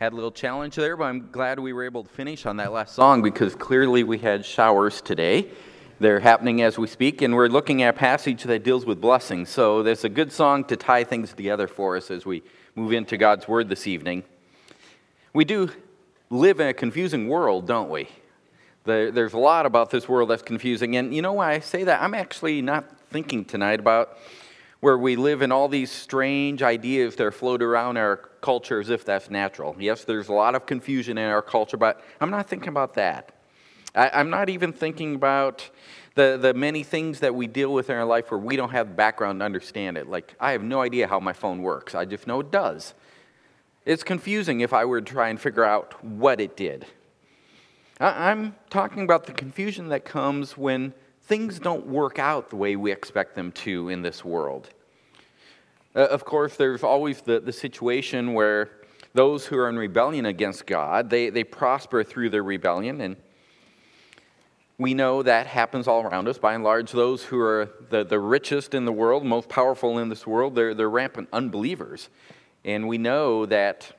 Had a little challenge there, but I'm glad we were able to finish on that last song because clearly we had showers today. They're happening as we speak, and we're looking at a passage that deals with blessings. So there's a good song to tie things together for us as we move into God's Word this evening. We do live in a confusing world, don't we? There's a lot about this world that's confusing. And you know why I say that? I'm actually not thinking tonight about where we live in all these strange ideas that float around our culture as if that's natural. Yes, there's a lot of confusion in our culture, but I'm not thinking about that. I, am not even thinking about the, the many things that we deal with in our life where we don't have background to understand it. Like, I have no idea how my phone works, I just know it does. It's confusing if I were to try and figure out what it did. I, I'm talking about the confusion that comes when things don't work out the way we expect them to in this world. Uh, of course, there's always the, the situation where those who are in rebellion against God, they, they prosper through their rebellion. And we know that happens all around us. By and large, those who are the, the richest in the world, most powerful in this world, they're, they're rampant unbelievers. And we know that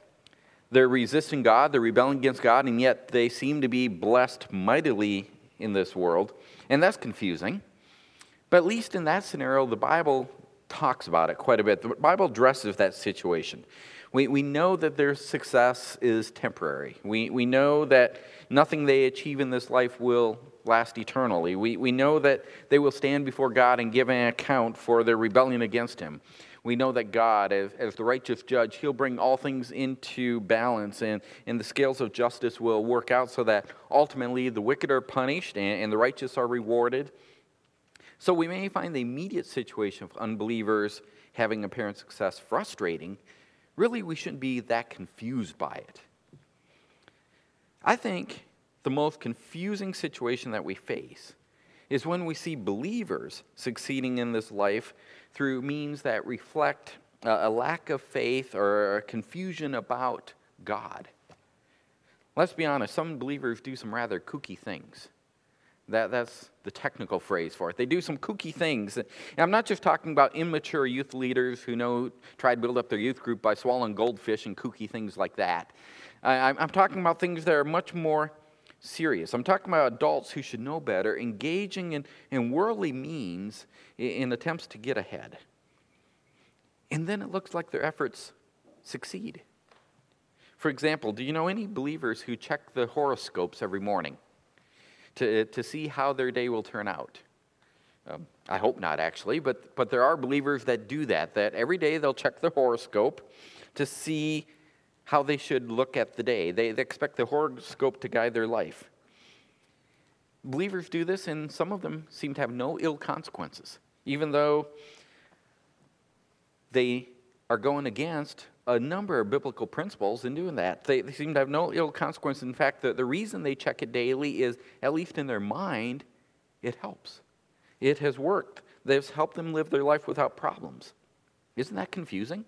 they're resisting God, they're rebelling against God, and yet they seem to be blessed mightily in this world. And that's confusing. But at least in that scenario, the Bible talks about it quite a bit. The Bible addresses that situation. We, we know that their success is temporary. We, we know that nothing they achieve in this life will last eternally. We, we know that they will stand before God and give an account for their rebellion against Him. We know that God, as, as the righteous judge, He'll bring all things into balance and, and the scales of justice will work out so that ultimately the wicked are punished and, and the righteous are rewarded. So we may find the immediate situation of unbelievers having apparent success frustrating. Really, we shouldn't be that confused by it. I think the most confusing situation that we face is when we see believers succeeding in this life through means that reflect a lack of faith or confusion about God. Let's be honest, some believers do some rather kooky things. That, that's the technical phrase for it. They do some kooky things. And I'm not just talking about immature youth leaders who know try to build up their youth group by swallowing goldfish and kooky things like that. I, I'm talking about things that are much more serious. I'm talking about adults who should know better, engaging in, in worldly means in, in attempts to get ahead. And then it looks like their efforts succeed. For example, do you know any believers who check the horoscopes every morning to, to see how their day will turn out? Um, I hope not, actually, but, but there are believers that do that, that every day they'll check the horoscope to see how they should look at the day. They, they expect the horoscope to guide their life. Believers do this, and some of them seem to have no ill consequences, even though they are going against a number of biblical principles in doing that. They, they seem to have no ill consequence. In fact, the, the reason they check it daily is, at least in their mind, it helps. It has worked. They've helped them live their life without problems. Isn't that confusing?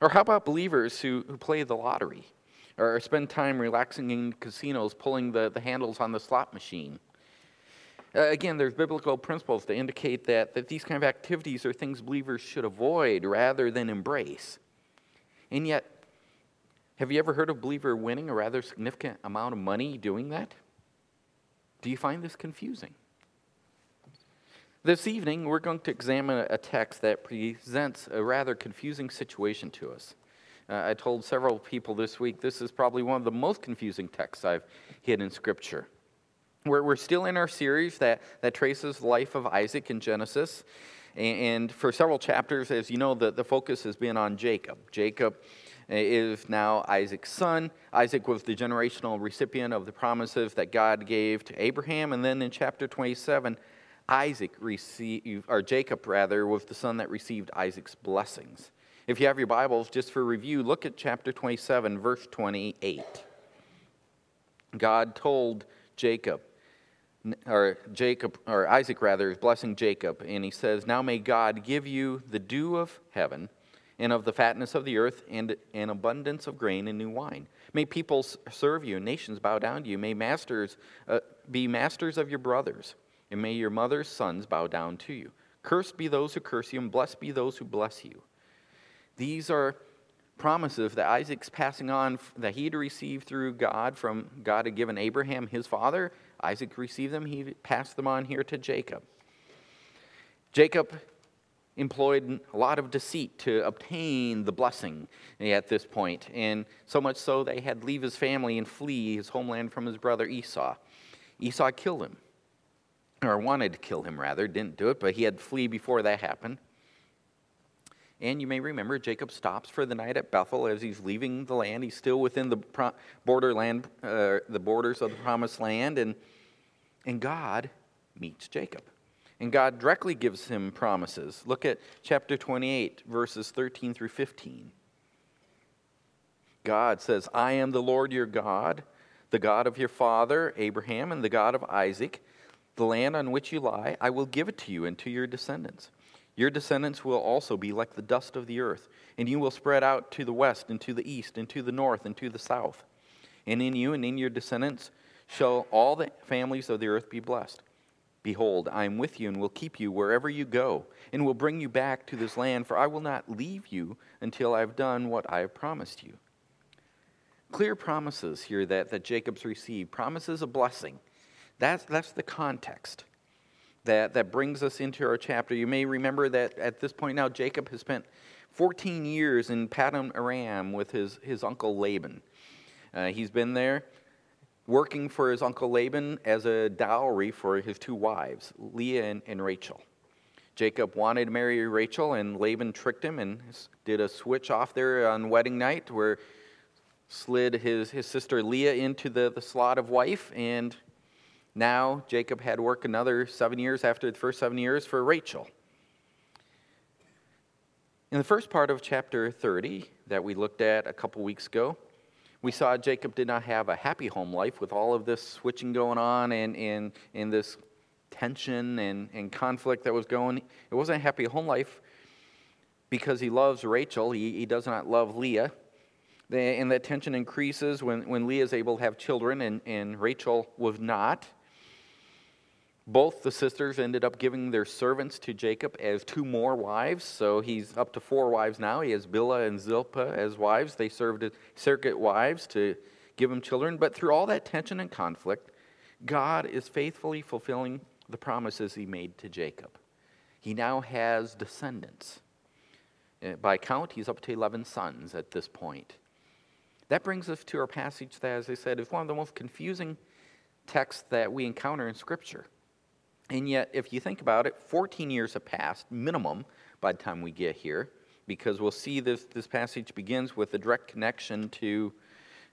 Or how about believers who, who play the lottery or spend time relaxing in casinos pulling the, the handles on the slot machine? Uh, again, there's biblical principles to indicate that, that these kind of activities are things believers should avoid rather than embrace. And yet, have you ever heard of a believer winning a rather significant amount of money doing that? Do you find this confusing? This evening, we're going to examine a text that presents a rather confusing situation to us. Uh, I told several people this week this is probably one of the most confusing texts I've hit in Scripture. We're, we're still in our series that, that traces the life of Isaac in Genesis. And, for several chapters, as you know, the, the focus has been on Jacob. Jacob eh, is now Isaac's son. Isaac was the generational recipient of the promises that God gave to Abraham. And then in chapter 27, Isaac received, or Jacob rather, was the son that received Isaac's blessings. If you have your Bibles, just for review, look at chapter 27, verse 28. God told Jacob, or Jacob, or Isaac rather, is blessing Jacob, and he says, Now may God give you the dew of heaven, and of the fatness of the earth, and an abundance of grain and new wine. May peoples serve you, and nations bow down to you. May masters uh, be masters of your brothers and may your mother's sons bow down to you. Cursed be those who curse you, and blessed be those who bless you. These are promises that Isaac's passing on that he had received through God from God had given Abraham, his father. Isaac received them, he passed them on here to Jacob. Jacob employed a lot of deceit to obtain the blessing at this point, and so much so he had leave his family and flee his homeland from his brother Esau. Esau killed him, or wanted to kill him rather, didn't do it, but he had to flee before that happened. And you may remember Jacob stops for the night at Bethel as he's leaving the land. He's still within the borderland, uh, the borders of the promised land, and, and God meets Jacob. And God directly gives him promises. Look at chapter 28, verses 13 through 15. God says, I am the Lord your God, the God of your father Abraham, and the God of Isaac. The land on which you lie, I will give it to you and to your descendants. Your descendants will also be like the dust of the earth, and you will spread out to the west, and to the east, and to the north, and to the south. And in you and in your descendants shall all the families of the earth be blessed. Behold, I am with you and will keep you wherever you go, and will bring you back to this land, for I will not leave you until I have done what I have promised you. Clear promises here that, that Jacob's received, promises of blessing. That's, that's the context that, that brings us into our chapter. You may remember that at this point now, Jacob has spent 14 years in Paddan Aram with his, his uncle Laban. Uh, he's been there working for his uncle Laban as a dowry for his two wives, Leah and, and Rachel. Jacob wanted to marry Rachel, and Laban tricked him and did a switch off there on wedding night where slid his, his sister Leah into the, the slot of wife, and now Jacob had work another seven years after the first seven years for Rachel. In the first part of chapter 30 that we looked at a couple weeks ago, we saw Jacob did not have a happy home life with all of this switching going on and, and, and this tension and, and conflict that was going. It wasn't a happy home life because he loves Rachel. He, he does not love Leah. And that tension increases when, when Leah is able to have children and, and Rachel was not. Both the sisters ended up giving their servants to Jacob as two more wives, so he's up to four wives now. He has Bilhah and Zilpah as wives. They served as surrogate wives to give him children. But through all that tension and conflict, God is faithfully fulfilling the promises he made to Jacob. He now has descendants. Uh, by count, he's up to 11 sons at this point. That brings us to our passage that, as I said, is one of the most confusing texts that we encounter in Scripture. And yet, if you think about it, 14 years have passed, minimum, by the time we get here, because we'll see this, this passage begins with a direct connection to,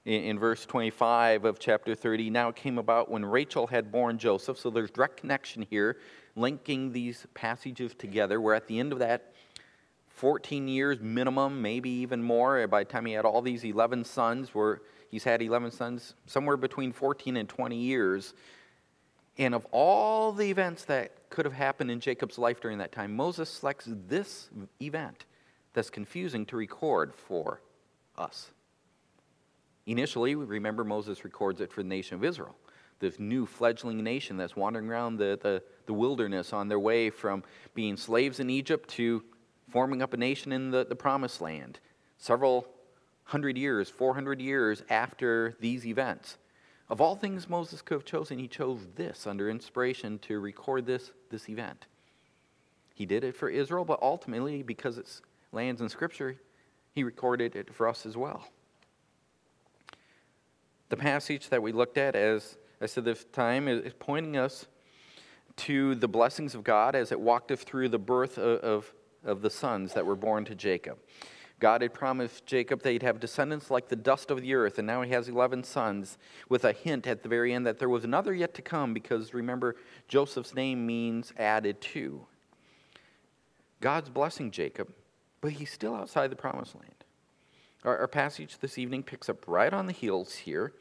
in, in verse 25 of chapter 30. Now it came about when Rachel had born Joseph. So there's direct connection here, linking these passages together. We're at the end of that 14 years minimum, maybe even more. Eh, by the time he had all these 11 sons, where he's had 11 sons, somewhere between 14 and 20 years and of all the events that could have happened in Jacob's life during that time, Moses selects this event that's confusing to record for us. Initially, we remember Moses records it for the nation of Israel, this new fledgling nation that's wandering around the, the, the wilderness on their way from being slaves in Egypt to forming up a nation in the, the promised land. Several hundred years, 400 years after these events. Of all things Moses could have chosen, he chose this under inspiration to record this, this event. He did it for Israel, but ultimately, because it lands in Scripture, he recorded it for us as well. The passage that we looked at, as I said this time, is pointing us to the blessings of God as it walked us through the birth of, of, of the sons that were born to Jacob. God had promised Jacob that he'd have descendants like the dust of the earth, and now he has 11 sons, with a hint at the very end that there was another yet to come, because remember, Joseph's name means added to. God's blessing Jacob, but he's still outside the promised land. Our, our passage this evening picks up right on the heels here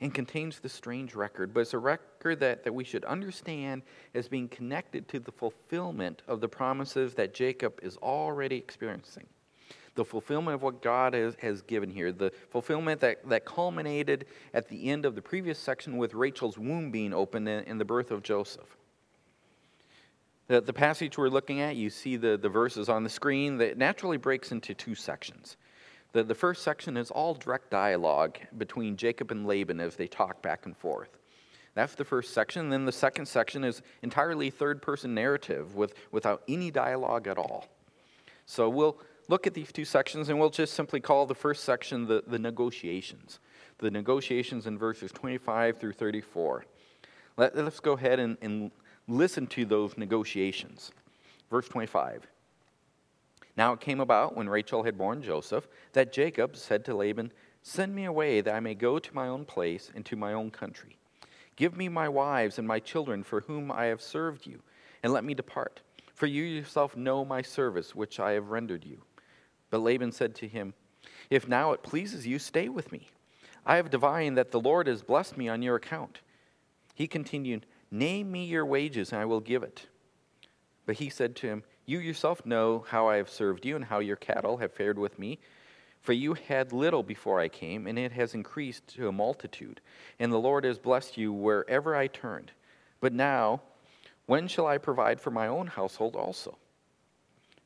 and contains the strange record, but it's a record that, that we should understand as being connected to the fulfillment of the promises that Jacob is already experiencing the fulfillment of what God has, has given here, the fulfillment that, that culminated at the end of the previous section with Rachel's womb being opened in, in the birth of Joseph. The, the passage we're looking at, you see the, the verses on the screen, that naturally breaks into two sections. The, the first section is all direct dialogue between Jacob and Laban as they talk back and forth. That's the first section. Then the second section is entirely third person narrative with, without any dialogue at all. So we'll look at these two sections and we'll just simply call the first section the, the negotiations. The negotiations in verses 25 through 34. Let, us go ahead and, and listen to those negotiations. Verse 25. Now it came about when Rachel had borne Joseph that Jacob said to Laban, Send me away that I may go to my own place and to my own country. Give me my wives and my children for whom I have served you, and let me depart. For you yourself know my service which I have rendered you. But Laban said to him, If now it pleases you, stay with me. I have divined that the Lord has blessed me on your account. He continued, Name me your wages, and I will give it. But he said to him, You yourself know how I have served you, and how your cattle have fared with me. For you had little before I came, and it has increased to a multitude. And the Lord has blessed you wherever I turned. But now, when shall I provide for my own household also?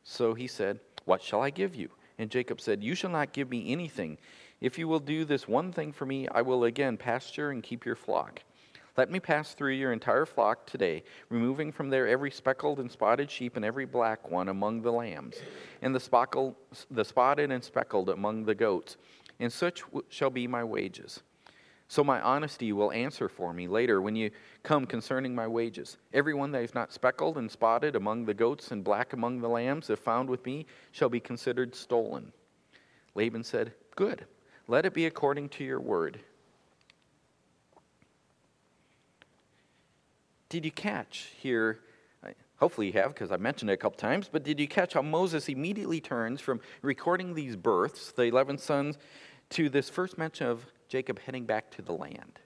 So he said, What shall I give you? And Jacob said, You shall not give me anything. If you will do this one thing for me, I will again pasture and keep your flock. Let me pass through your entire flock today, removing from there every speckled and spotted sheep and every black one among the lambs, and the, the spotted and speckled among the goats. And such shall be my wages. So my honesty will answer for me later when you come concerning my wages. Everyone that is not speckled and spotted among the goats and black among the lambs, if found with me, shall be considered stolen. Laban said, Good. Let it be according to your word. Did you catch here? Hopefully you have, because I mentioned it a couple times, but did you catch how Moses immediately turns from recording these births, the 11 sons, to this first mention of Jacob heading back to the land.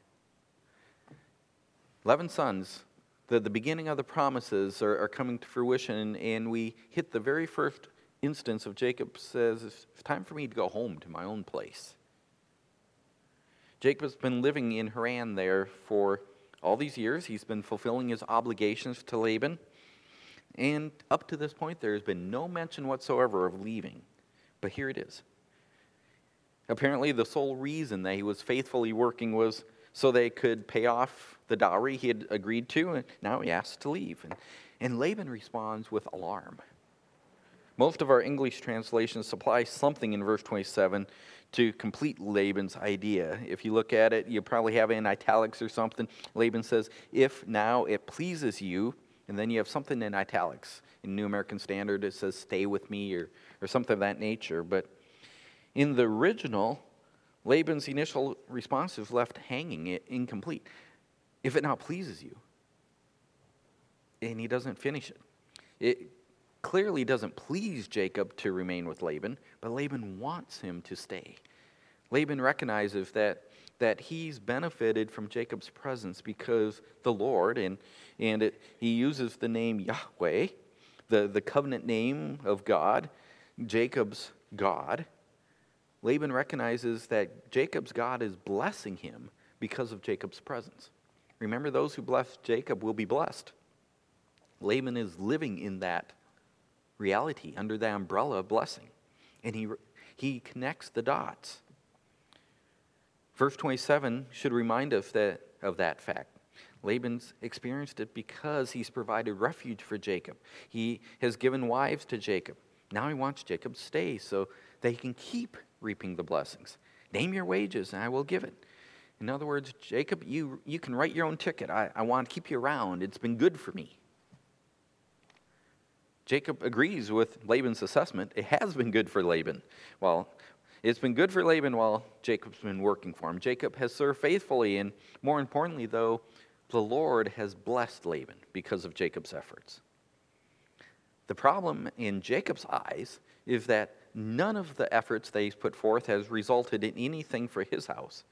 11 sons, the, the beginning of the promises are, are coming to fruition, and we hit the very first instance of Jacob says, It's time for me to go home to my own place. Jacob's been living in Haran there for all these years. He's been fulfilling his obligations to Laban. And up to this point, there has been no mention whatsoever of leaving. But here it is. Apparently, the sole reason that he was faithfully working was so they could pay off the dowry he had agreed to, and now he asks to leave. And, and Laban responds with alarm. Most of our English translations supply something in verse 27 to complete Laban's idea. If you look at it, you probably have it in italics or something. Laban says, If now it pleases you, and then you have something in italics. In New American Standard, it says, Stay with me, or, or something of that nature. But in the original, Laban's initial response is left hanging, incomplete. If it now pleases you, and he doesn't finish it. It clearly doesn't please Jacob to remain with Laban, but Laban wants him to stay. Laban recognizes that, that he's benefited from Jacob's presence because the Lord, and, and it, he uses the name Yahweh, the, the covenant name of God, Jacob's God, Laban recognizes that Jacob's God is blessing him because of Jacob's presence. Remember, those who bless Jacob will be blessed. Laban is living in that reality under the umbrella of blessing. And he, he connects the dots. Verse 27 should remind us that, of that fact. Laban's experienced it because he's provided refuge for Jacob. He has given wives to Jacob. Now he wants Jacob to stay so they can keep reaping the blessings. Name your wages, and I will give it. In other words, Jacob, you, you can write your own ticket. I, I want to keep you around. It's been good for me. Jacob agrees with Laban's assessment. It has been good for Laban. Well, it's been good for Laban while Jacob's been working for him. Jacob has served faithfully, and more importantly, though, the Lord has blessed Laban because of Jacob's efforts. The problem in Jacob's eyes is that none of the efforts that he's put forth has resulted in anything for his house.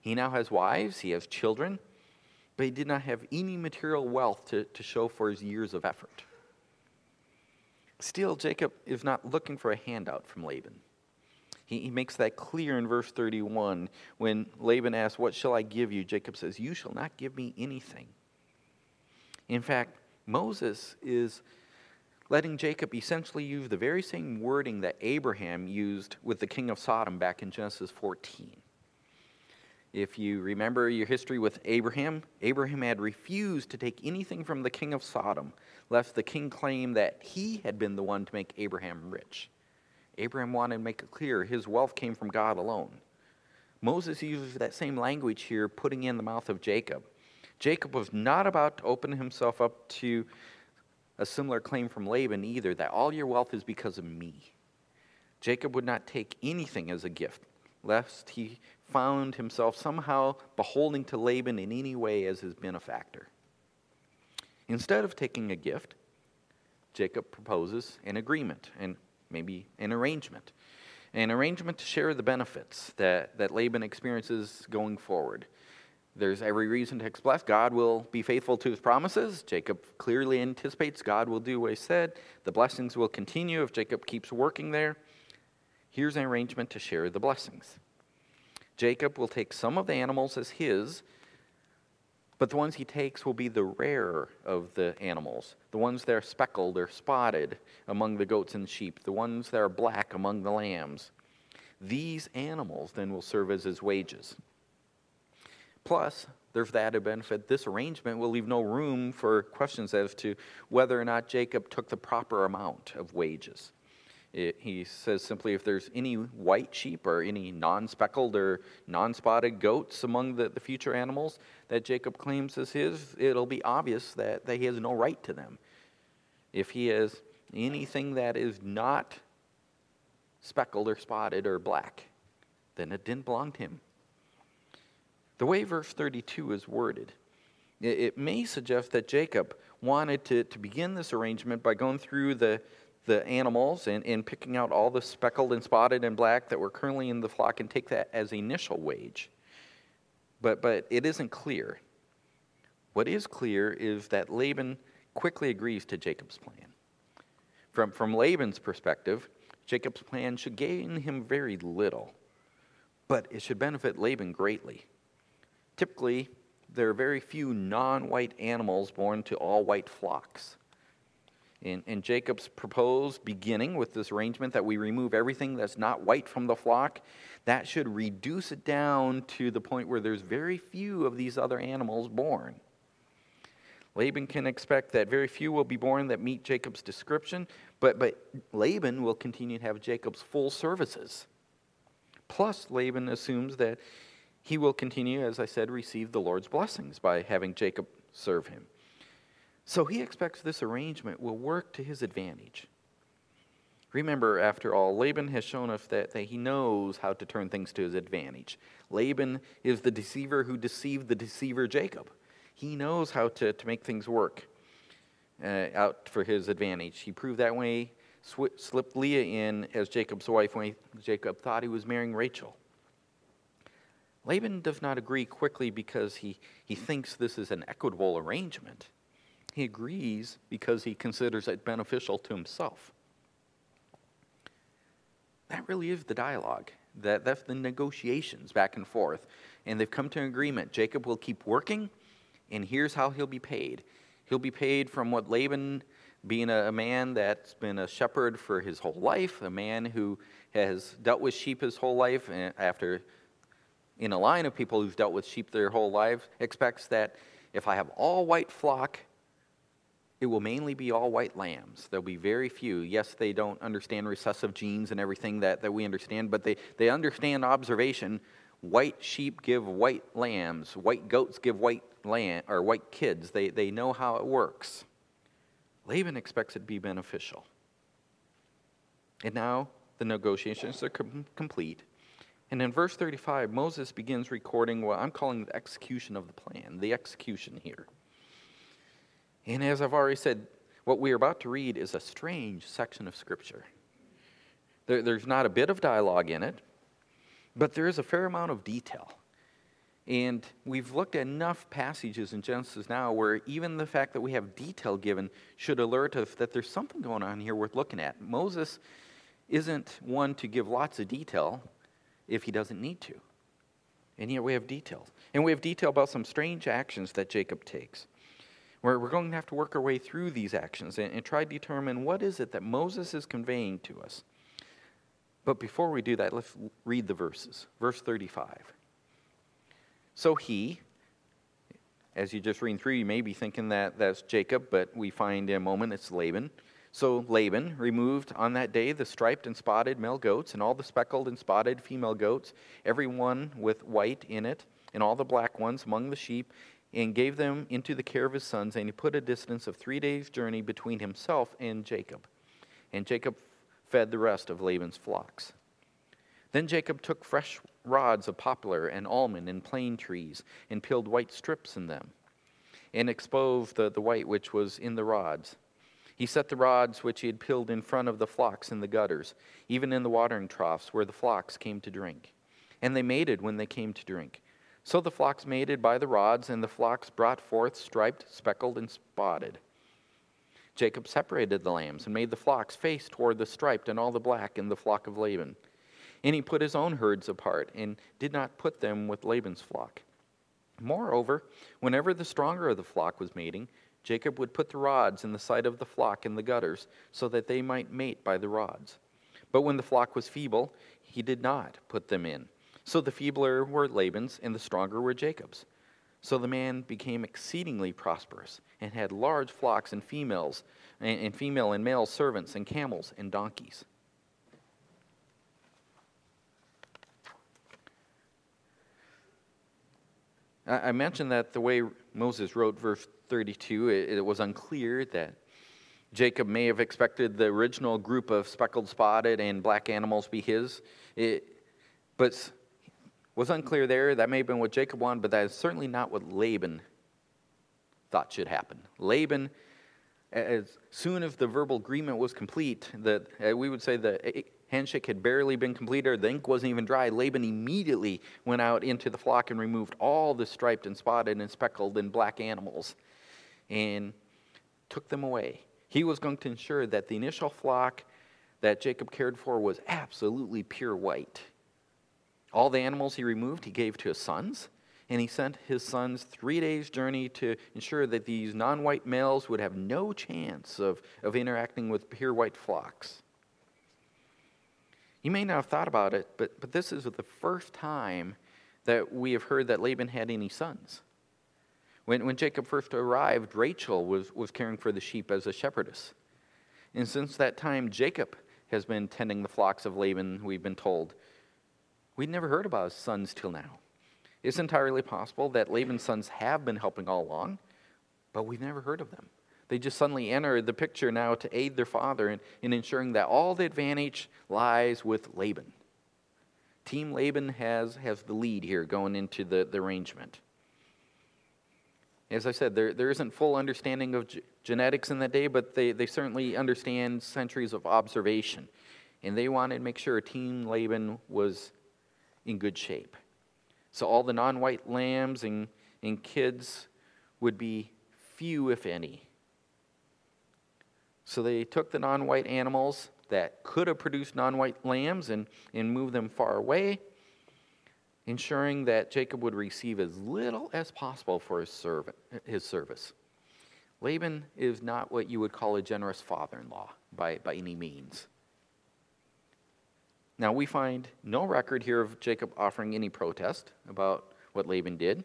He now has wives, he has children, but he did not have any material wealth to, to show for his years of effort. Still, Jacob is not looking for a handout from Laban. He, he makes that clear in verse 31 when Laban asks, What shall I give you? Jacob says, You shall not give me anything. In fact, Moses is letting Jacob essentially use the very same wording that Abraham used with the king of Sodom back in Genesis 14. If you remember your history with Abraham, Abraham had refused to take anything from the king of Sodom, lest the king claim that he had been the one to make Abraham rich. Abraham wanted to make it clear his wealth came from God alone. Moses uses that same language here, putting in the mouth of Jacob. Jacob was not about to open himself up to a similar claim from Laban either, that all your wealth is because of me. Jacob would not take anything as a gift, lest he found himself somehow beholding to Laban in any way as his benefactor. Instead of taking a gift, Jacob proposes an agreement and maybe an arrangement. An arrangement to share the benefits that, that Laban experiences going forward. There's every reason to expect God will be faithful to his promises. Jacob clearly anticipates God will do what he said. The blessings will continue if Jacob keeps working there. Here's an arrangement to share the blessings. Jacob will take some of the animals as his, but the ones he takes will be the rarer of the animals, the ones that are speckled or spotted among the goats and sheep, the ones that are black among the lambs. These animals then will serve as his wages. Plus, there's the added benefit this arrangement will leave no room for questions as to whether or not Jacob took the proper amount of wages. It, he says simply if there's any white sheep or any non speckled or non spotted goats among the, the future animals that Jacob claims as his, it'll be obvious that, that he has no right to them. If he has anything that is not speckled or spotted or black, then it didn't belong to him. The way verse 32 is worded, it may suggest that Jacob wanted to, to begin this arrangement by going through the, the animals and, and picking out all the speckled and spotted and black that were currently in the flock and take that as initial wage. But, but it isn't clear. What is clear is that Laban quickly agrees to Jacob's plan. From, from Laban's perspective, Jacob's plan should gain him very little, but it should benefit Laban greatly. Typically, there are very few non white animals born to all white flocks. And, and, Jacob's proposed beginning with this arrangement that we remove everything that's not white from the flock, that should reduce it down to the point where there's very few of these other animals born. Laban can expect that very few will be born that meet Jacob's description, but, but Laban will continue to have Jacob's full services. Plus, Laban assumes that he will continue, as I said, receive the Lord's blessings by having Jacob serve him. So he expects this arrangement will work to his advantage. Remember, after all, Laban has shown us that, that he knows how to turn things to his advantage. Laban is the deceiver who deceived the deceiver Jacob. He knows how to, to make things work uh, out for his advantage. He proved that way, sw- slipped Leah in as Jacob's wife when he, Jacob thought he was marrying Rachel. Laban does not agree quickly because he, he thinks this is an equitable arrangement. He agrees because he considers it beneficial to himself. That really is the dialogue. That, that's the negotiations back and forth. And they've come to an agreement. Jacob will keep working, and here's how he'll be paid. He'll be paid from what Laban, being a, a man that's been a shepherd for his whole life, a man who has dealt with sheep his whole life, after in a line of people who've dealt with sheep their whole lives expects that if I have all white flock, it will mainly be all white lambs. There'll be very few. Yes, they don't understand recessive genes and everything that, that we understand, but they, they understand observation. White sheep give white lambs, white goats give white lamb or white kids. They, they know how it works. Laban expects it to be beneficial. And now the negotiations are com- complete. And in verse 35, Moses begins recording what I'm calling the execution of the plan, the execution here. And as I've already said, what we are about to read is a strange section of Scripture. There, there's not a bit of dialogue in it, but there is a fair amount of detail. And we've looked at enough passages in Genesis now where even the fact that we have detail given should alert us that there's something going on here worth looking at. Moses isn't one to give lots of detail, if he doesn't need to. And here we have details. And we have detail about some strange actions that Jacob takes. We're, we're going to have to work our way through these actions and, and try to determine what is it that Moses is conveying to us. But before we do that, let's read the verses. Verse 35. So he, as you just read through, you may be thinking that that's Jacob, but we find in a moment it's Laban. So Laban removed on that day the striped and spotted male goats and all the speckled and spotted female goats, every one with white in it, and all the black ones among the sheep, and gave them into the care of his sons. And he put a distance of three days' journey between himself and Jacob. And Jacob fed the rest of Laban's flocks. Then Jacob took fresh rods of poplar and almond and plane trees and peeled white strips in them and exposed the, the white which was in the rods he set the rods which he had peeled in front of the flocks in the gutters, even in the watering troughs where the flocks came to drink. And they mated when they came to drink. So the flocks mated by the rods, and the flocks brought forth striped, speckled, and spotted. Jacob separated the lambs and made the flocks face toward the striped and all the black in the flock of Laban. And he put his own herds apart and did not put them with Laban's flock. Moreover, whenever the stronger of the flock was mating, Jacob would put the rods in the sight of the flock in the gutters, so that they might mate by the rods. But when the flock was feeble, he did not put them in. So the feebler were Laban's, and the stronger were Jacob's. So the man became exceedingly prosperous, and had large flocks and females, and female and male servants, and camels and donkeys. I mentioned that the way Moses wrote verse 32, it, it was unclear that Jacob may have expected the original group of speckled, spotted, and black animals be his. It, but was unclear there. That may have been what Jacob wanted, but that is certainly not what Laban thought should happen. Laban, as soon as the verbal agreement was complete, that uh, we would say the handshake had barely been completed, the ink wasn't even dry. Laban immediately went out into the flock and removed all the striped and spotted and speckled and black animals and took them away. He was going to ensure that the initial flock that Jacob cared for was absolutely pure white. All the animals he removed, he gave to his sons, and he sent his sons three days' journey to ensure that these non white males would have no chance of, of interacting with pure white flocks. You may not have thought about it, but, but this is the first time that we have heard that Laban had any sons. When, when Jacob first arrived, Rachel was, was caring for the sheep as a shepherdess. And since that time, Jacob has been tending the flocks of Laban, we've been told. We'd never heard about his sons till now. It's entirely possible that Laban's sons have been helping all along, but we've never heard of them. They just suddenly enter the picture now to aid their father in, in ensuring that all the advantage lies with Laban. Team Laban has, has the lead here going into the, the arrangement. As I said, there, there isn't full understanding of genetics in that day, but they, they certainly understand centuries of observation. And they wanted to make sure Team Laban was in good shape. So all the non white lambs and, and kids would be few, if any. So they took the non white animals that could have produced non white lambs and, and moved them far away ensuring that Jacob would receive as little as possible for his, servant, his service. Laban is not what you would call a generous father in law by, by any means. Now, we find no record here of Jacob offering any protest about what Laban did.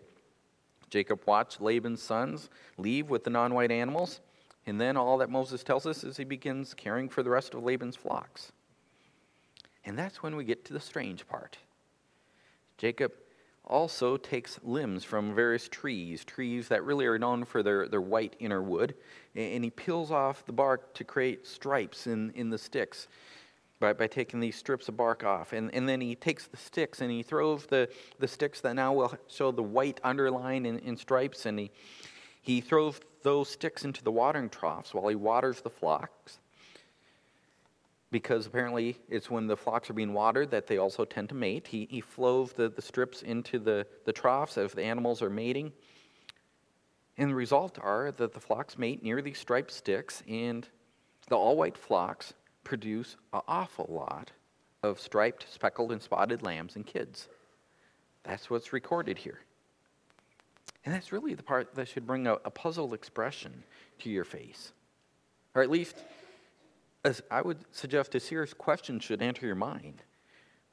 Jacob watched Laban's sons leave with the non white animals, and then all that Moses tells us is he begins caring for the rest of Laban's flocks. And that's when we get to the strange part. Jacob also takes limbs from various trees, trees that really are known for their, their white inner wood, and he peels off the bark to create stripes in, in the sticks by, by taking these strips of bark off. And, and then he takes the sticks and he throws the, the sticks that now will show the white underline in, in stripes, and he, he throws those sticks into the watering troughs while he waters the flocks because apparently it's when the flocks are being watered that they also tend to mate. He, he flows the, the strips into the, the troughs as the animals are mating. And the result are that the flocks mate near these striped sticks, and the all white flocks produce an awful lot of striped, speckled, and spotted lambs and kids. That's what's recorded here. And that's really the part that should bring a, a puzzled expression to your face. Or at least, as I would suggest, a serious question should enter your mind.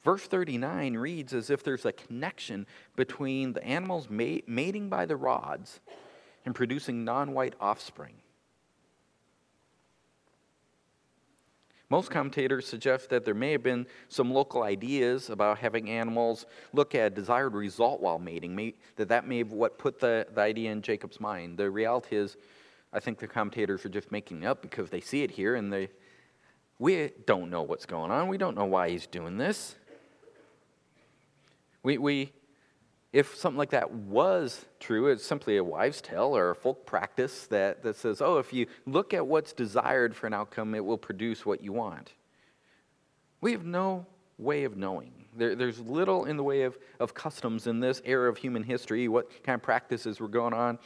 Verse 39 reads as if there's a connection between the animals mating by the rods and producing non white offspring. Most commentators suggest that there may have been some local ideas about having animals look at a desired result while mating, may, that that may have what put the, the idea in Jacob's mind. The reality is, I think the commentators are just making it up because they see it here and they, we don't know what's going on. We don't know why he's doing this. We, we, if something like that was true, it's simply a wives' tale or a folk practice that, that says, oh, if you look at what's desired for an outcome, it will produce what you want. We have no way of knowing. There, there's little in the way of, of customs in this era of human history, what kind of practices were going on.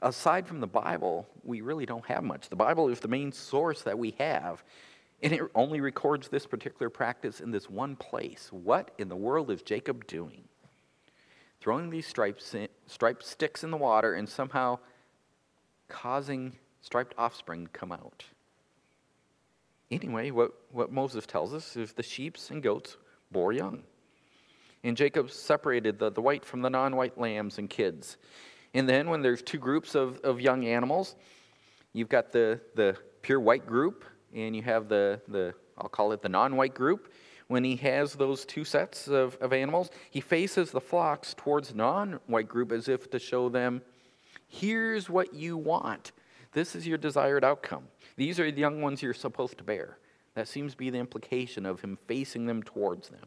Aside from the Bible, we really don't have much. The Bible is the main source that we have. And it only records this particular practice in this one place. What in the world is Jacob doing? Throwing these stripes in, striped sticks in the water and somehow causing striped offspring to come out. Anyway, what, what Moses tells us is the sheep and goats bore young. And Jacob separated the, the white from the non white lambs and kids. And then, when there's two groups of, of young animals, you've got the, the pure white group and you have the, the I'll call it the non white group. When he has those two sets of, of animals, he faces the flocks towards non white group as if to show them, here's what you want. This is your desired outcome. These are the young ones you're supposed to bear. That seems to be the implication of him facing them towards them.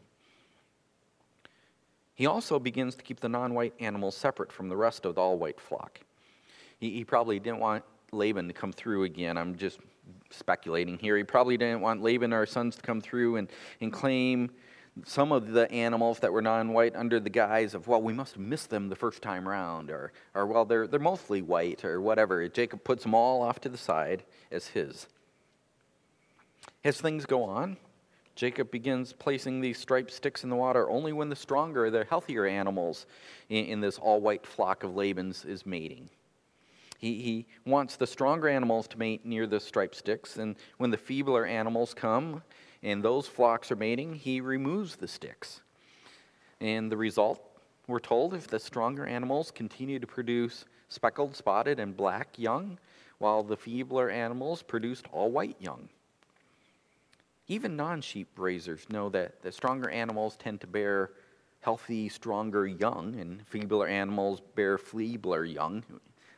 He also begins to keep the non white animals separate from the rest of the all white flock. He, he probably didn't want Laban to come through again. I'm just speculating here. He probably didn't want Laban or his sons to come through and, and claim some of the animals that were non white under the guise of, well, we must have missed them the first time around, or, or well, they're, they're mostly white, or whatever. Jacob puts them all off to the side as his. As things go on, Jacob begins placing these striped sticks in the water only when the stronger, the healthier animals in, in this all white flock of Laban's is mating. He, he wants the stronger animals to mate near the striped sticks, and when the feebler animals come and those flocks are mating, he removes the sticks. And the result, we're told, if the stronger animals continue to produce speckled, spotted, and black young, while the feebler animals produced all white young. Even non sheep raisers know that the stronger animals tend to bear healthy, stronger young, and feebler animals bear feebler young.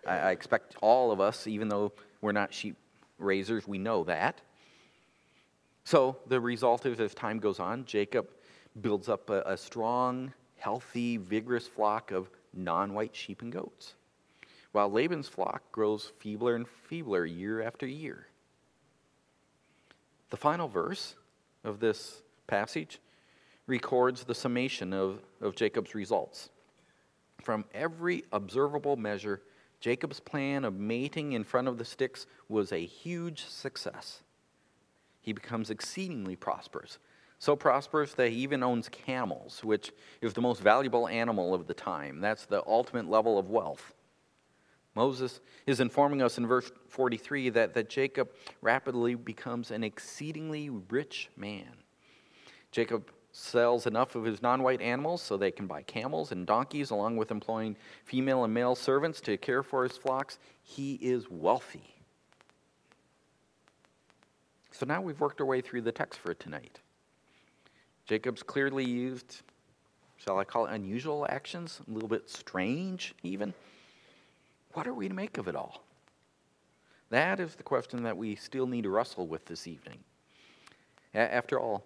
I, I expect all of us, even though we're not sheep raisers, we know that. So the result is, as time goes on, Jacob builds up a, a strong, healthy, vigorous flock of non white sheep and goats, while Laban's flock grows feebler and feebler year after year. The final verse of this passage records the summation of, of Jacob's results. From every observable measure, Jacob's plan of mating in front of the sticks was a huge success. He becomes exceedingly prosperous, so prosperous that he even owns camels, which is the most valuable animal of the time. That's the ultimate level of wealth. Moses is informing us in verse 43 that, that Jacob rapidly becomes an exceedingly rich man. Jacob sells enough of his non white animals so they can buy camels and donkeys, along with employing female and male servants to care for his flocks. He is wealthy. So now we've worked our way through the text for tonight. Jacob's clearly used, shall I call it unusual actions, a little bit strange even. What are we to make of it all? That is the question that we still need to wrestle with this evening. After all,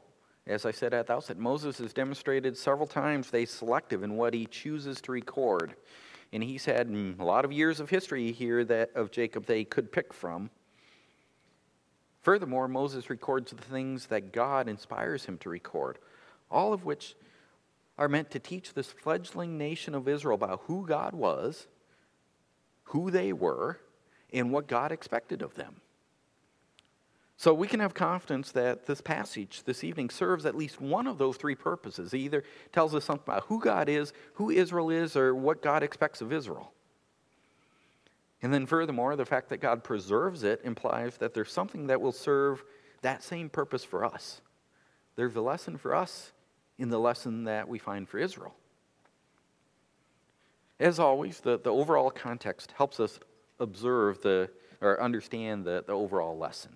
as I said at the outset, Moses has demonstrated several times he's selective in what he chooses to record. And he's had mm, a lot of years of history here that, of Jacob he could pick from. Furthermore, Moses records the things that God inspires him to record, all of which are meant to teach this fledgling nation of Israel about who God was, who they were, and what God expected of them. So we can have confidence that this passage this evening serves at least one of those three purposes. It either tells us something about who God is, who Israel is, or what God expects of Israel. And then, furthermore, the fact that God preserves it implies that there's something that will serve that same purpose for us. There's a lesson for us in the lesson that we find for Israel. As always, the, the overall context helps us observe the, or understand the, the overall lesson.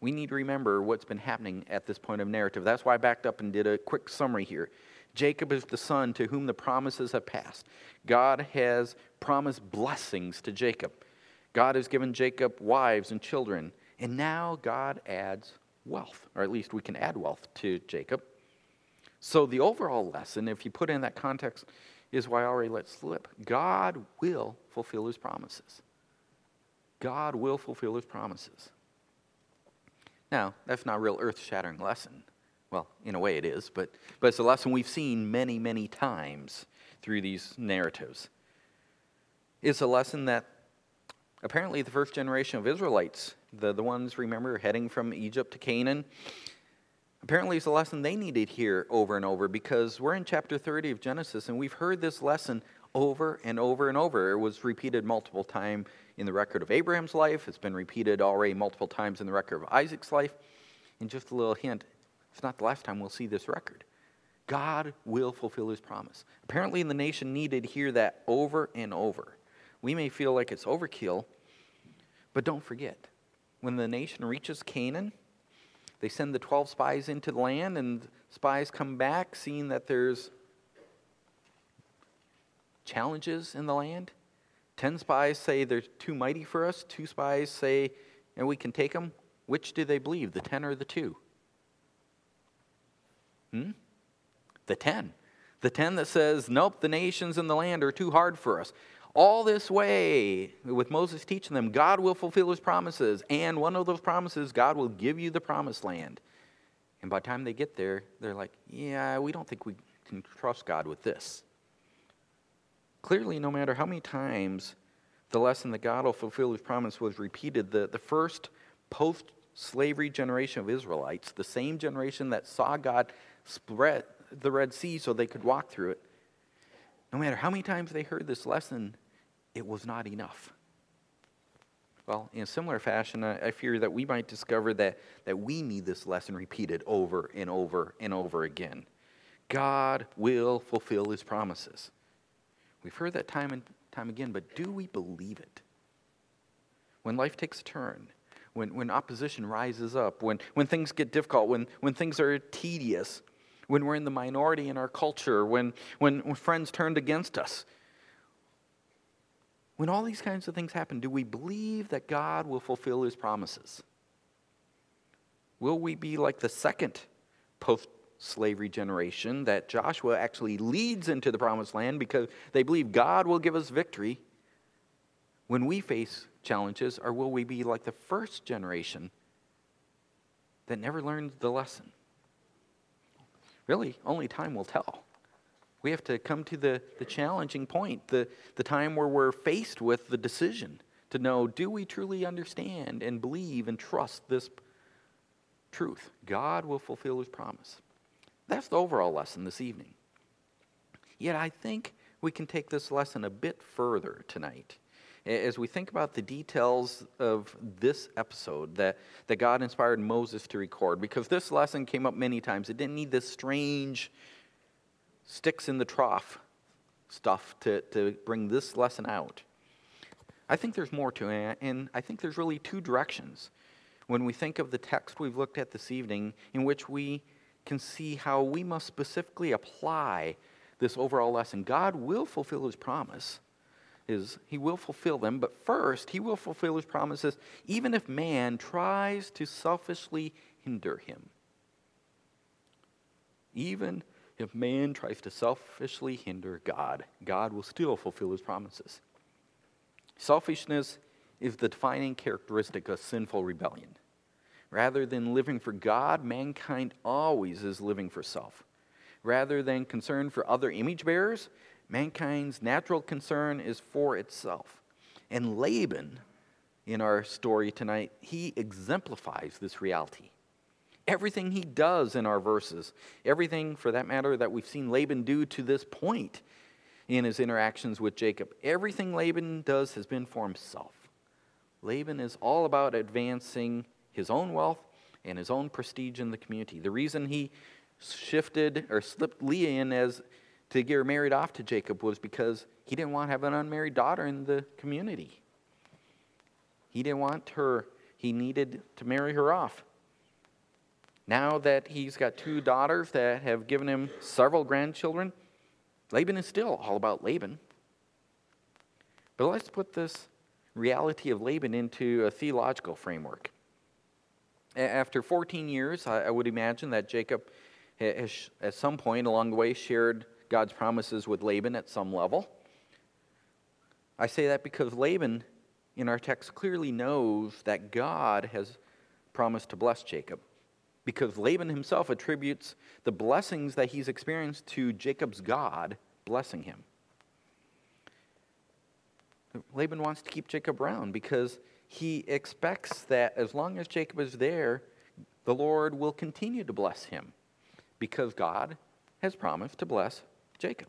We need to remember what's been happening at this point of narrative. That's why I backed up and did a quick summary here. Jacob is the son to whom the promises have passed. God has promised blessings to Jacob. God has given Jacob wives and children. And now God adds wealth, or at least we can add wealth to Jacob. So the overall lesson, if you put in that context, is why I already let slip. God will fulfill his promises. God will fulfill his promises. Now, that's not a real earth shattering lesson. Well, in a way it is, but, but it's a lesson we've seen many, many times through these narratives. It's a lesson that apparently the first generation of Israelites, the, the ones, remember, heading from Egypt to Canaan, apparently it's a lesson they needed here over and over because we're in chapter 30 of Genesis and we've heard this lesson over and over and over. It was repeated multiple times in the record of Abraham's life, it's been repeated already multiple times in the record of Isaac's life. And just a little hint it's not the last time we'll see this record. God will fulfill his promise. Apparently, the nation needed to hear that over and over. We may feel like it's overkill, but don't forget when the nation reaches Canaan, they send the 12 spies into the land, and spies come back seeing that there's challenges in the land. Ten spies say they're too mighty for us. Two spies say, and we can take them. Which do they believe, the ten or the two? Hmm? The ten. The ten that says, nope, the nations and the land are too hard for us. All this way, with Moses teaching them, God will fulfill his promises. And one of those promises, God will give you the promised land. And by the time they get there, they're like, yeah, we don't think we can trust God with this. Clearly, no matter how many times the lesson that God will fulfill his promise was repeated, the, the first post slavery generation of Israelites, the same generation that saw God spread the Red Sea so they could walk through it, no matter how many times they heard this lesson, it was not enough. Well, in a similar fashion, I, fear that we might discover that, that we need this lesson repeated over and over and over again. God will fulfill his promises. We've heard that time and time again, but do we believe it? When life takes a turn, when, when opposition rises up, when, when things get difficult, when, when things are tedious, when we're in the minority in our culture, when, when, when friends turned against us. When all these kinds of things happen, do we believe that God will fulfill his promises? Will we be like the second post slavery generation that Joshua actually leads into the promised land because they believe God will give us victory when we face challenges? Or will we be like the first generation that never learned the lesson? Really, only time will tell. We have to come to the, the challenging point, the, the time where we're faced with the decision to know do we truly understand and believe and trust this truth? God will fulfill his promise. That's the overall lesson this evening. Yet I think we can take this lesson a bit further tonight as we think about the details of this episode that, that God inspired Moses to record, because this lesson came up many times. It didn't need this strange sticks in the trough stuff to, to bring this lesson out. I think there's more to it, and I think there's really two directions when we think of the text we've looked at this evening, in which we can see how we must specifically apply this overall lesson. God will fulfill his promise is he will fulfill them, but first, he will fulfill his promises even if man tries to selfishly hinder him. Even if man tries to selfishly hinder God, God will still fulfill his promises. Selfishness is the defining characteristic of sinful rebellion. Rather than living for God, mankind always is living for self. Rather than concern for other image bearers, Mankind's natural concern is for itself. And Laban, in our story tonight, he exemplifies this reality. Everything he does in our verses, everything for that matter that we've seen Laban do to this point, in his interactions with Jacob. Everything Laban does has been for himself. Laban is all about advancing his own wealth and his own prestige in the community. The reason he shifted or slipped Leah in as to get her married off to Jacob was because he didn't want to have an unmarried daughter in the community. He didn't want her, he needed to marry her off. Now that he's got two daughters that have given him several grandchildren, Laban is still all about Laban. But let's put this reality of Laban into a theological framework. After 14 years, I would imagine that Jacob has, at some point along the way, shared God's promises with Laban at some level. I say that because Laban in our text clearly knows that God has promised to bless Jacob. Because Laban himself attributes the blessings that he's experienced to Jacob's God blessing him. Laban wants to keep Jacob around because he expects that as long as Jacob is there, the Lord will continue to bless him because God has promised to bless Jacob.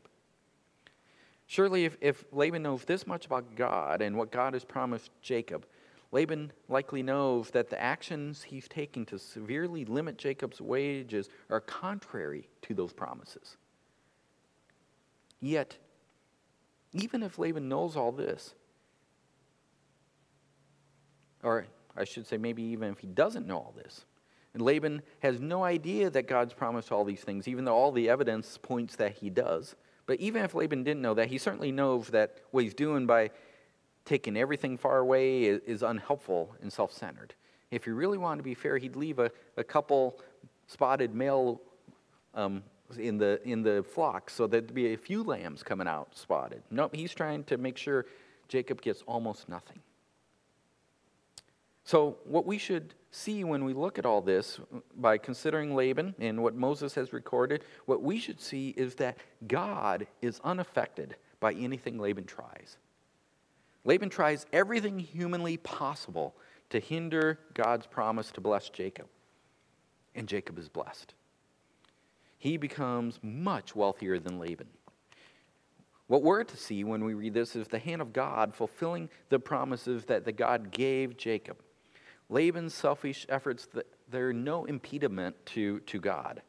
Surely, if, if Laban knows this much about God and what God has promised Jacob, Laban likely knows that the actions he's taking to severely limit Jacob's wages are contrary to those promises. Yet, even if Laban knows all this, or I should say, maybe even if he doesn't know all this, and Laban has no idea that God's promised all these things, even though all the evidence points that he does. But even if Laban didn't know that, he certainly knows that what he's doing by taking everything far away is, unhelpful and self centered. If he really wanted to be fair, he'd leave a, a couple spotted male um, in, the, in the flock so there'd be a few lambs coming out spotted. Nope, he's trying to make sure Jacob gets almost nothing. So, what we should see when we look at all this by considering Laban and what Moses has recorded, what we should see is that God is unaffected by anything Laban tries. Laban tries everything humanly possible to hinder God's promise to bless Jacob, and Jacob is blessed. He becomes much wealthier than Laban. What we're to see when we read this is the hand of God fulfilling the promises that the God gave Jacob. Laban's selfish efforts, they're no impediment to, to God.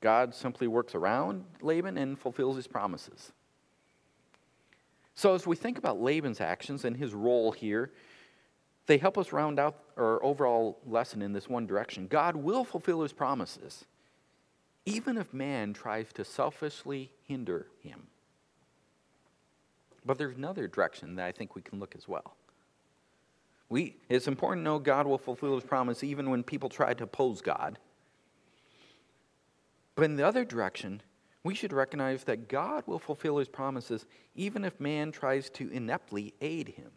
God simply works around Laban and fulfills his promises. So, as we think about Laban's actions and his role here, they help us round out our overall lesson in this one direction. God will fulfill his promises, even if man tries to selfishly hinder him. But there's another direction that I think we can look as well. We, it's important to know God will fulfill his promise even when people try to oppose God. But in the other direction, we should recognize that God will fulfill his promises even if man tries to ineptly aid him.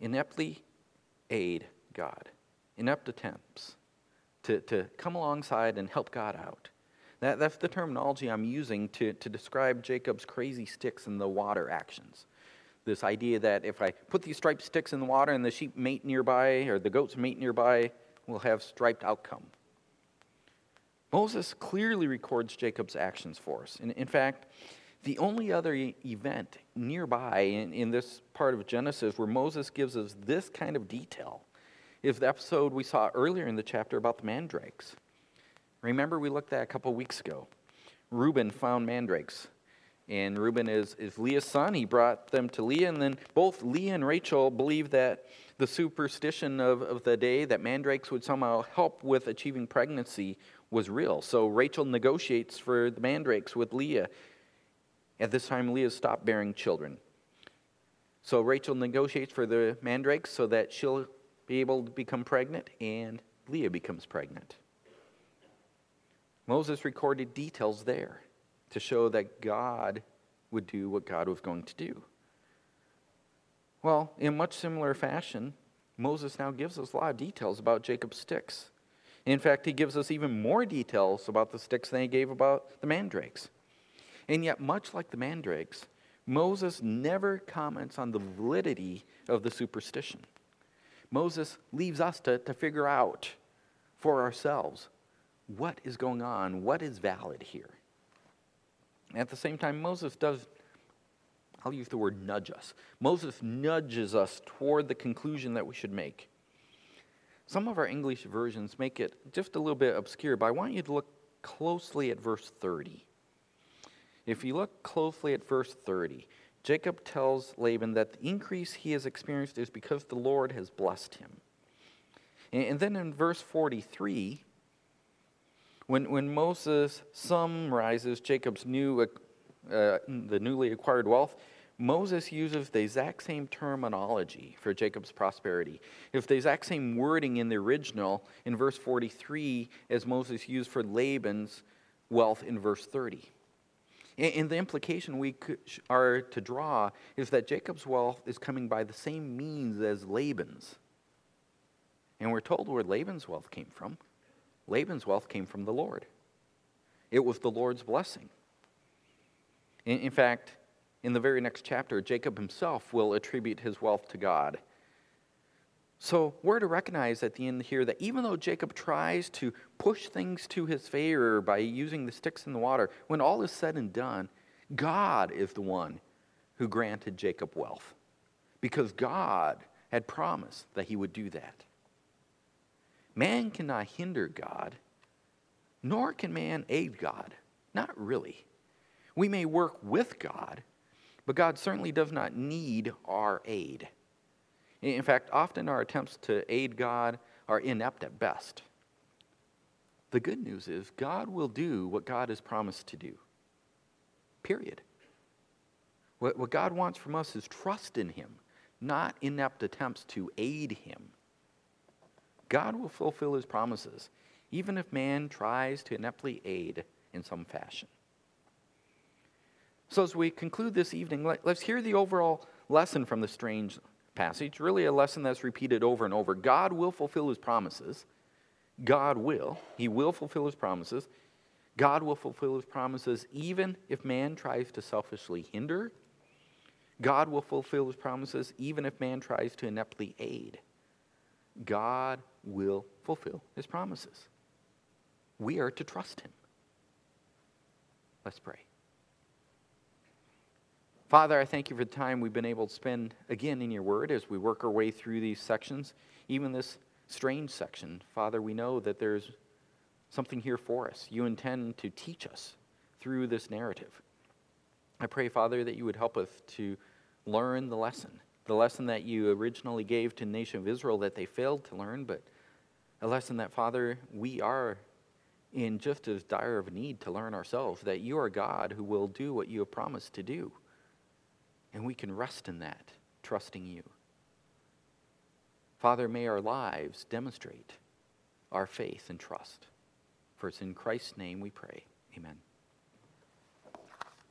Ineptly aid God. Inept attempts to, to come alongside and help God out. That, that's the terminology I'm using to, to describe Jacob's crazy sticks in the water actions. This idea that if I put these striped sticks in the water and the sheep mate nearby or the goats mate nearby, we'll have striped outcome. Moses clearly records Jacob's actions for us. In, in fact, the only other event nearby in, in this part of Genesis where Moses gives us this kind of detail is the episode we saw earlier in the chapter about the mandrakes. Remember, we looked at a couple weeks ago. Reuben found mandrakes and Reuben is, is Leah's son. He brought them to Leah, and then both Leah and Rachel believe that the superstition of, of the day that mandrakes would somehow help with achieving pregnancy was real. So Rachel negotiates for the mandrakes with Leah. At this time, Leah stopped bearing children. So Rachel negotiates for the mandrakes so that she'll be able to become pregnant, and Leah becomes pregnant. Moses recorded details there to show that God would do what God was going to do. Well, in much similar fashion, Moses now gives us a lot of details about Jacob's sticks. In fact, he gives us even more details about the sticks than he gave about the mandrakes. And yet, much like the mandrakes, Moses never comments on the validity of the superstition. Moses leaves us to, to figure out for ourselves what is going on, what is valid here. At the same time, Moses does, I'll use the word nudge us. Moses nudges us toward the conclusion that we should make. Some of our English versions make it just a little bit obscure, but I want you to look closely at verse 30. If you look closely at verse 30, Jacob tells Laban that the increase he has experienced is because the Lord has blessed him. And then in verse 43, when, when Moses summarizes Jacob's new, uh, the newly acquired wealth, Moses uses the exact same terminology for Jacob's prosperity. If the exact same wording in the original in verse 43 as Moses used for Laban's wealth in verse 30. And the implication we are to draw is that Jacob's wealth is coming by the same means as Laban's. And we're told where Laban's wealth came from. Laban's wealth came from the Lord, it was the Lord's blessing. In, in fact, in the very next chapter, Jacob himself will attribute his wealth to God. So we're to recognize at the end here that even though Jacob tries to push things to his favor by using the sticks in the water, when all is said and done, God is the one who granted Jacob wealth because God had promised that he would do that. Man cannot hinder God, nor can man aid God. Not really. We may work with God, but God certainly does not need our aid. In fact, often our attempts to aid God are inept at best. The good news is God will do what God has promised to do. Period. What, God wants from us is trust in Him, not inept attempts to aid Him. God will fulfill his promises, even if man tries to ineptly aid in some fashion. So, as we conclude this evening, let, us hear the overall lesson from the strange passage, really a lesson that's repeated over and over. God will fulfill his promises. God will. He will fulfill his promises. God will fulfill his promises even if man tries to selfishly hinder. God will fulfill his promises even if man tries to ineptly aid. God will fulfill his promises. We are to trust him. Let's pray. Father, I thank you for the time we've been able to spend again in your word as we work our way through these sections, even this strange section. Father, we know that there's something here for us. You intend to teach us through this narrative. I pray, Father, that you would help us to learn the lesson the lesson that you originally gave to the nation of Israel that they failed to learn, but a lesson that, Father, we are in just as dire of need to learn ourselves that you are God who will do what you have promised to do. And we can rest in that, trusting you. Father, may our lives demonstrate our faith and trust. For it's in Christ's name we pray. Amen.